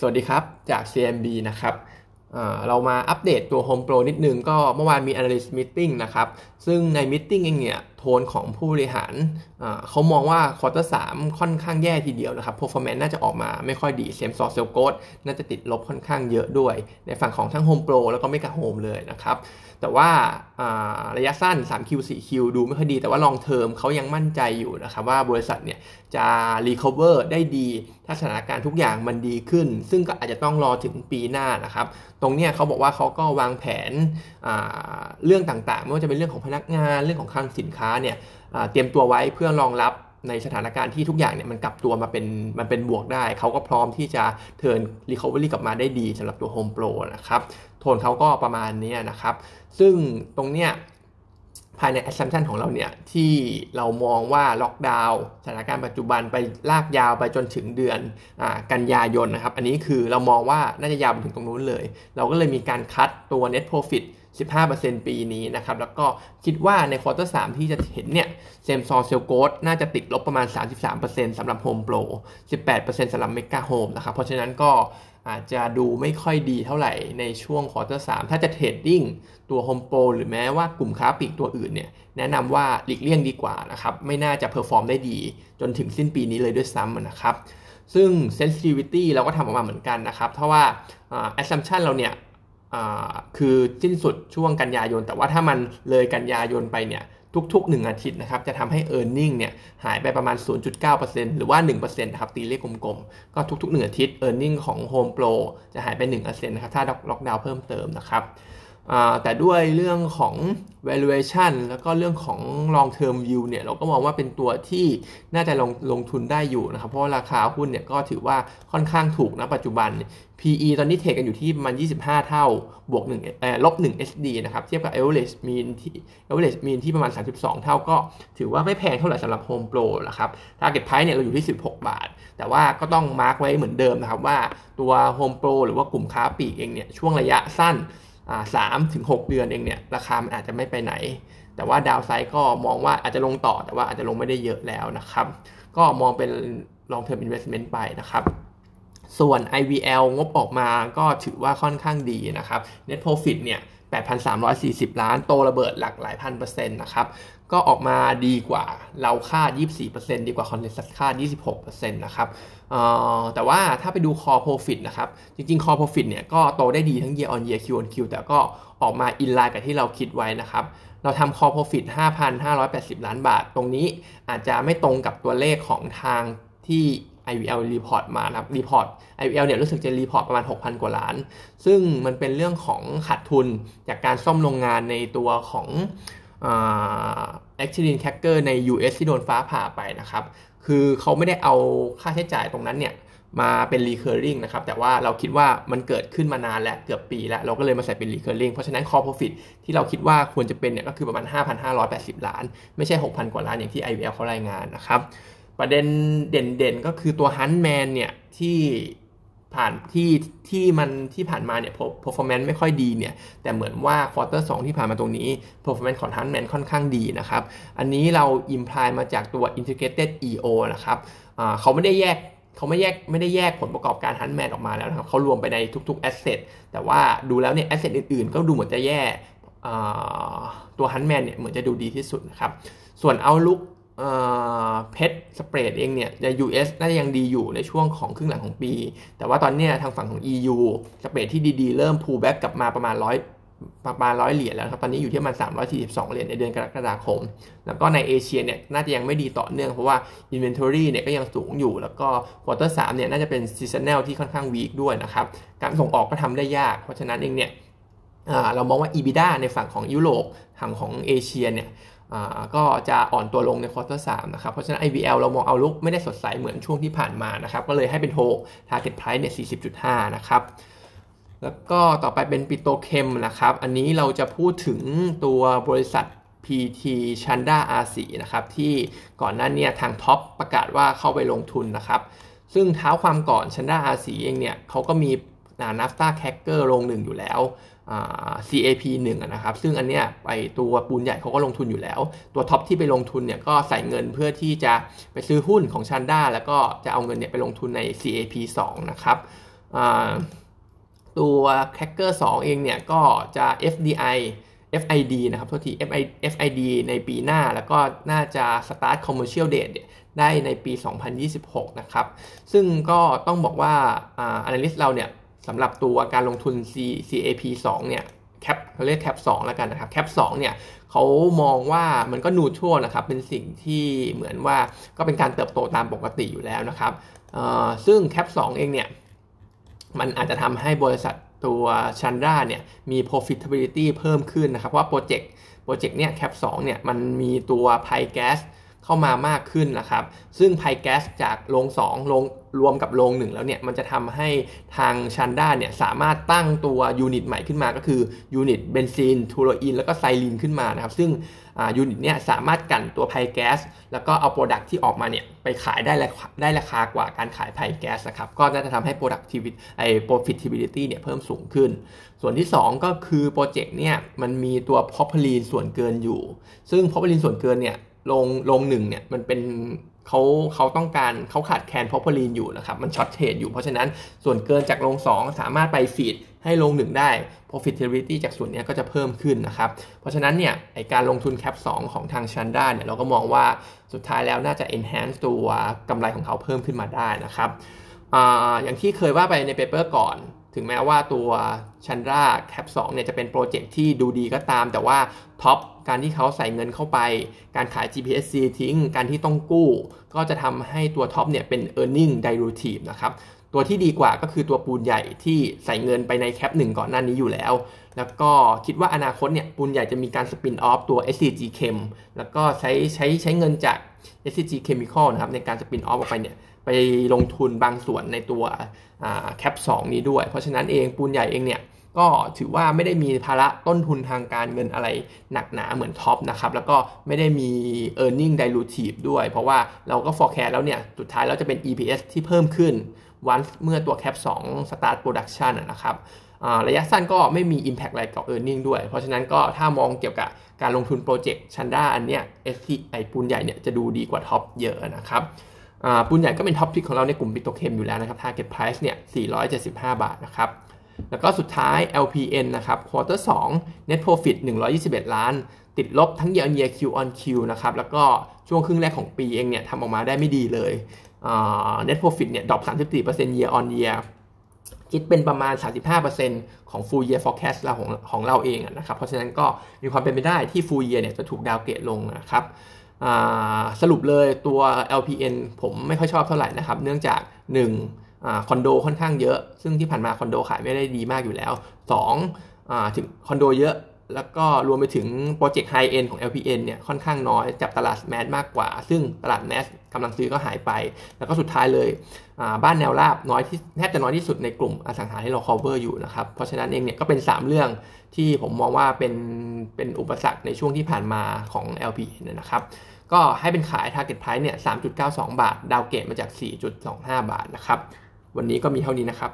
สวัสดีครับ จาก CMB นะครับเรามาอัปเดตตัว Home Pro นิดนึงก็เมื่อวานมี Analyst Meeting นะครับ ซึ่งใน Meeting เองเนี่ยโทนของผู้บริหารเขามองว่าควอเตอร์สค่อนข้างแย่ทีเดียวนะครับ performance น่าจะออกมาไม่ค่อยดี Same Store Sales Growth น่าจะติดลบค่อนข้างเยอะด้วย ในฝั่งของทั้ง Home Pro แล้วก็ Mega Home เลยนะครับ แต่ว่าระยะสั้น 3Q 4Q ดูไม่ค่อยดี แต่ว่า long term เขายังมั่นใจอยู่นะครับ ว่าบริษัทเนี่ยจะ recover ได้ดี ถ้าสถานการณ์ทุกอย่างมันดีขึ้น ซึ่งก็อาจจะต้องรอถึงปีหน้านะครับ ตรงนี้เขาบอกว่าเขาก็วางแผนเรื่องต่างๆ ไม่ว่าจะเป็นเรื่องของพนักงานเรื่องของคลังสินค้าเนี่ยเตรียมตัวไว้เพื่อรองรับในสถานการณ์ที่ทุกอย่างเนี่ยมันกลับตัวมาเป็นมันเป็นบวกได้ เขาก็พร้อมที่จะ turn recovery กลับมาได้ดีสำหรับตัว Home Pro นะครับ โทนเขาก็ประมาณนี้นะครับ ซึ่งตรงเนี้ย ภายใน assumption ของเราเนี่ยที่เรามองว่าล็อกดาวน์สถานการณ์ปัจจุบันไปลากยาวไปจนถึงเดือนอกันยายนนะครับ อันนี้คือเรามองว่าน่าจะยาวไปถึงตรงนู้นเลย เราก็เลยมีการ cut ตัว net profit 15%ปีนี้นะครับ แล้วก็คิดว่าใน quarter 3ที่จะเห็นเนี่ย same store sales growth น่าจะติดลบประมาณ 33%สำหรับ Home Pro 18%สำหรับ Mega Home นะครับ เพราะฉะนั้นก็ อาจจะดูไม่ค่อยดีเท่าไหร่ในช่วง quarter 3ถ้าจะ trading ตัว Home Pro หรือแม้ว่ากลุ่มค้าปลีกตัวอื่นเนี่ยแนะนำว่าหลีกเลี่ยงดีกว่านะครับ ไม่น่าจะ perform ได้ดี จนถึงสิ้นปีนี้เลยด้วยซ้ำนะครับ ซึ่ง sensitivity เราก็ทำออกมาเหมือนกันนะครับเพราะว่า assumption เราเนี่ยคือสิ้นสุดช่วงกันยายน แต่ว่าถ้ามันเลยกันยายนไปเนี่ย ทุกๆ 1 อาทิตย์นะครับจะทำให้ e a r n i n g เนี่ยหายไปประมาณ 0.9%หรือว่า 1%นะครับตีเลขกลมๆ ก็ทุกๆ 1 อาทิตย์ e a r n i n g ของ Home Pro จะหายไป1%นะครับถ้าล็อกดาวน์เพิ่มเติมนะครับ แต่ด้วยเรื่องของ valuation แล้วก็เรื่องของ long term view เนี่ยเราก็มองว่าเป็นตัวที่น่าจะลงลงทุนได้อยู่นะครับเพราะราคาหุ้นเนี่ยก็ถือว่าค่อนข้างถูกนะปัจจุบัน PE ตอนนี้เทรดกันอยู่ที่ประมาณ 25 เท่า บวก1เอ่อลบ1 SD นะครับ เทียบกับ average mean ที่ average mean ที่ประมาณ 32 เท่าก็ถือว่าไม่แพงเท่าไหร่สำหรับ Home Pro นะครับ target price เนี่ยเราอยู่ที่ 16 บาท แต่ว่าก็ต้องมาร์กไว้เหมือนเดิมนะครับว่าตัว Home Pro หรือว่ากลุ่มค้าปลีกเองเนี่ยช่วงระยะสั้น สามถึงหกเดือนเองเนี่ยราคามันอาจจะไม่ไปไหน แต่ว่าดาวไซด์ก็มองว่าอาจจะลงต่อแต่ว่าอาจจะลงไม่ได้เยอะแล้วนะครับ ก็มองเป็น long term investment ไปนะครับ ส่วน IVL งบออกมาก็ถือว่าค่อนข้างดีนะครับ net profit เนี่ย 8,340 ล้าน โตระเบิดหลักหลายพันเปอร์เซ็นต์นะครับ ก็ออกมาดีกว่าเราคาด 24%ดีกว่า consensus คาด 26%นะครับแต่ว่าถ้าไปดู core profit นะครับ จริงๆ core profit เนี่ยก็โตได้ดีทั้ง year on year Q on Q แต่ก็ออกมา inline กับที่เราคิดไว้นะครับ เราทำ core profit 5,580 ล้านบาท ตรงนี้อาจจะไม่ตรงกับตัวเลขของทางที่ IVL report มานะครับ report IVL เนี่ยรู้สึกจะ report ประมาณ 6,000 กว่าล้าน ซึ่งมันเป็นเรื่องของขาดทุนจากการซ่อมโรงงานในตัวของ ethylene cracker ใน US ที่โดนฟ้าผ่าไปนะครับ คือเขาไม่ได้เอาค่าใช้จ่ายตรงนั้นเนี่ยมาเป็น recurring นะครับ แต่ว่าเราคิดว่ามันเกิดขึ้นมานานแล้วเกือบปีแล้ว เราก็เลยมาใส่เป็น recurring เพราะฉะนั้น core profit ที่เราคิดว่าควรจะเป็นเนี่ยก็คือประมาณ 5,580 ล้าน ไม่ใช่ 6,000 กว่าล้านอย่างที่ IVL เขารายงานนะครับ ประเด็นเด่นๆก็คือตัว Huntsman เนี่ยที่ผ่านที่ที่มันที่ผ่านมาเนี่ย performance ไม่ค่อยดีเนี่ย แต่เหมือนว่า quarter 2 ที่ผ่านมาตรงนี้ performance ของ Huntsman ค่อนข้างดีนะครับ อันนี้เรา imply มาจากตัว integrated EO นะครับเขาไม่ได้แยกเขาไม่แยกไม่ได้แยกผลประกอบการ Huntsman ออกมาแล้วนะครับเขารวมไปในทุกๆ asset แต่ว่าดูแล้วเนี่ย asset อื่นๆ ก็ดูเหมือนจะแย่ตัว Huntsman เนี่ยเหมือนจะดูดีที่สุดนะครับ ส่วน outlook PET spread เองเนี่ยใน US น่าจะยังดีอยู่ในช่วงของครึ่งหลังของปี แต่ว่าตอนนี้ทางฝั่งของ EU spread ที่ดีๆ เริ่ม pullback กลับมาประมาณร้อยประมาณร้อยเหรียญแล้วครับ ตอนนี้อยู่ที่ประมาณ 342 เหรียญในเดือนกรกฎาคม แล้วก็ในเอเชียเนี่ยน่าจะยังไม่ดีต่อเนื่องเพราะว่า Inventory เนี่ยก็ยังสูงอยู่ แล้วก็ quarter 4เนี่ยน่าจะเป็น seasonal ที่ค่อนข้าง weak ด้วยนะครับ การส่งออกก็ทำได้ยาก เพราะฉะนั้นเองเนี่ยเรามองว่า EBITDA ในฝั่งของยุโรปทางของเอเชียเนี่ย ก็จะอ่อนตัวลงใน quarter 4นะครับ เพราะฉะนั้น IVL เรามอง outlook ไม่ได้สดใสเหมือนช่วงที่ผ่านมานะครับ ก็เลยให้เป็นโฮ target price เนี่ย 40.5 นะครับ แล้วก็ต่อไปเป็น Petrochem นะครับ อันนี้เราจะพูดถึงตัวบริษัท PT Chandra Asri นะครับ ที่ก่อนหน้านี้ทาง TOP ประกาศว่าเข้าไปลงทุนนะครับ ซึ่งเท้าความก่อน Chandra Asri เองเนี่ยเขาก็มี naphtha cracker โรงหนึ่งอยู่แล้ว CAP 1นะครับ ซึ่งอันเนี้ยไปตัวปูนใหญ่เขาก็ลงทุนอยู่แล้ว ตัว TOP ที่ไปลงทุนเนี่ยก็ใส่เงินเพื่อที่จะไปซื้อหุ้นของ Chandra แล้วก็จะเอาเงินเนี่ยไปลงทุนใน CAP 2นะครับตัว Cracker 2เองเนี่ยก็จะ FDI FID นะครับโทษที FID ในปีหน้าแล้วก็น่าจะ start commercial date ได้ในปี 2026 นะครับ ซึ่งก็ต้องบอกว่า analyst เราเนี่ย สำหรับตัวการลงทุน C CAP 2เนี่ย CAP เขาเรียก CAP 2แล้วกันนะครับ CAP 2เนี่ยเขามองว่ามันก็ neutral นะครับเป็นสิ่งที่เหมือนว่าก็เป็นการเติบโตตามปกติอยู่แล้วนะครับซึ่ง CAP 2เองเนี่ยมันอาจจะทำให้บริษัทตัว Chandra เนี่ยมี profitability เพิ่มขึ้นนะครับเพราะว่าโปรเจกต์โปรเจกต์เนี่ย CAP 2เนี่ยมันมีตัว pygas เข้ามามากขึ้นนะครับ ซึ่ง pygas จากโรง2โรงรวมกับโรงหนึ่งแล้วเนี่ย มันจะทำให้ทาง Chandra เนี่ย สามารถตั้งตัว unit ใหม่ขึ้นมาก็คือ unit benzene toluene แล้วก็ xylene ขึ้นมานะครับ ซึ่ง unit เนี่ยสามารถกันตัว pygas แล้วก็เอา product ที่ออกมาเนี่ย ไปขายได้ได้ราคากว่าการขาย pygas นะครับ ก็น่าจะทำให้ productivity ไอ้ profitability เนี่ยเพิ่มสูงขึ้น ส่วนที่ 2 ก็คือโปรเจกต์เนี่ยมันมีตัว propylene ส่วนเกินอยู่ ซึ่ง propylene ส่วนเกินเนี่ย โรงโรงหนึ่งเนี่ยมันเป็นเขาเขาต้องการเขาขาดแคลน propylene อยู่นะครับ มัน shortage อยู่เพราะฉะนั้นส่วนเกินจากโรง2 สามารถไป feed ให้โรงได้ profitability จากส่วนนี้ก็จะเพิ่มขึ้นนะครับ เพราะฉะนั้นเนี่ยไอ้การลงทุน CAP 2 ของทาง Chandra เนี่ยเราก็มองว่าสุดท้ายแล้วน่าจะ enhance ตัวกำไรของเขาเพิ่มขึ้นมาได้นะครับออย่างที่เคยว่าไปใน paper ก่อน ถึงแม้ว่าตัว Chandra CAP 2เนี่ยจะเป็นโปรเจกต์ที่ดูดีก็ตาม แต่ว่า TOP การที่เขาใส่เงินเข้าไป การขาย GPSC ทิ้ง การที่ต้องกู้ ก็จะทำให้ตัว TOP เนี่ยเป็น e a r n i n g dilutive นะครับตัวที่ดีกว่าก็คือตัวปูนใหญ่ที่ใส่เงินไปใน CAP หนึ่งก่อนหน้านี้อยู่แล้ว แล้วก็คิดว่าอนาคตเนี่ยปูนใหญ่จะมีการ spin-off ตัว SCG Chem แล้วก็ใช้ใช้ใช้เงินจาก SCG Chemical นะครับในการ spin-off ออกไปเนี่ยไปลงทุนบางส่วนในตัว CAP 2 นี้ด้วย เพราะฉะนั้นเองปูนใหญ่เองเนี่ยก็ถือว่าไม่ได้มีภาระต้นทุนทางการเงินอะไรหนักหนาเหมือน TOP นะครับ แล้วก็ไม่ได้มี e a r n i n g dilutive ด้วย เพราะว่าเราก็ forecast แล้วเนี่ย สุดท้ายแล้วจะเป็น EPS ที่เพิ่มขึ้นวันเมื่อตัว CAP 2 start production นะครับ ระยะสั้นก็ไม่มี impact อะไรกับ e a r n i n g ด้วย เพราะฉะนั้นก็ถ้ามองเกี่ยวกับการลงทุนโปรเจกต์ Chandra อันเนี้ย ST ไอปูนใหญ่เนี่ยจะดูดีกว่าท็อปเยอะนะครับปูนใหญ่ก็เป็น top pick ของเราในกลุ่ม petrochem อยู่แล้วนะครับ target price เนี่ย 475 บาทนะครับแล้วก็สุดท้าย LPN นะครับ quarter 2 net profit 121 ล้าน ติดลบทั้ง year on year Q on Q นะครับ แล้วก็ช่วงครึ่งแรกของปีเองเนี่ยทำออกมาได้ไม่ดีเลย net profit เนี่ย drop 34% year on year คิดเป็นประมาณ 35%ของ full year forecast เราของของเราเองนะครับ เพราะฉะนั้นก็มีความเป็นไปได้ที่ full year เนี่ยจะถูก downgrade ลงนะครับสรุปเลยตัว LPN ผมไม่ค่อยชอบเท่าไหร่นะครับ เนื่องจาก 1. คอนโดค่อนข้างเยอะ ซึ่งที่ผ่านมาคอนโดขายไม่ได้ดีมากอยู่แล้ว 2. ถึงคอนโดเยอะแล้วก็รวมไปถึง project high-end ของ LPN เนี่ยค่อนข้างน้อยจับตลาด mass มากกว่า ซึ่งตลาด mass กำลังซื้อก็หายไป แล้วก็สุดท้ายเลยบ้านแนวราบน้อยที่แทบจะน้อยที่สุดในกลุ่มอสังหาที่เรา cover อยู่นะครับ เพราะฉะนั้นเองเนี่ยก็เป็น 3 เรื่องที่ผมมองว่าเป็นเป็นอุปสรรคในช่วงที่ผ่านมาของ LP นะครับ ก็ให้เป็นขาย target price เนี่ย3.92 บาท ดาวเกตมาจาก 4.25 บาทนะครับ วันนี้ก็มีเท่านี้นะครับ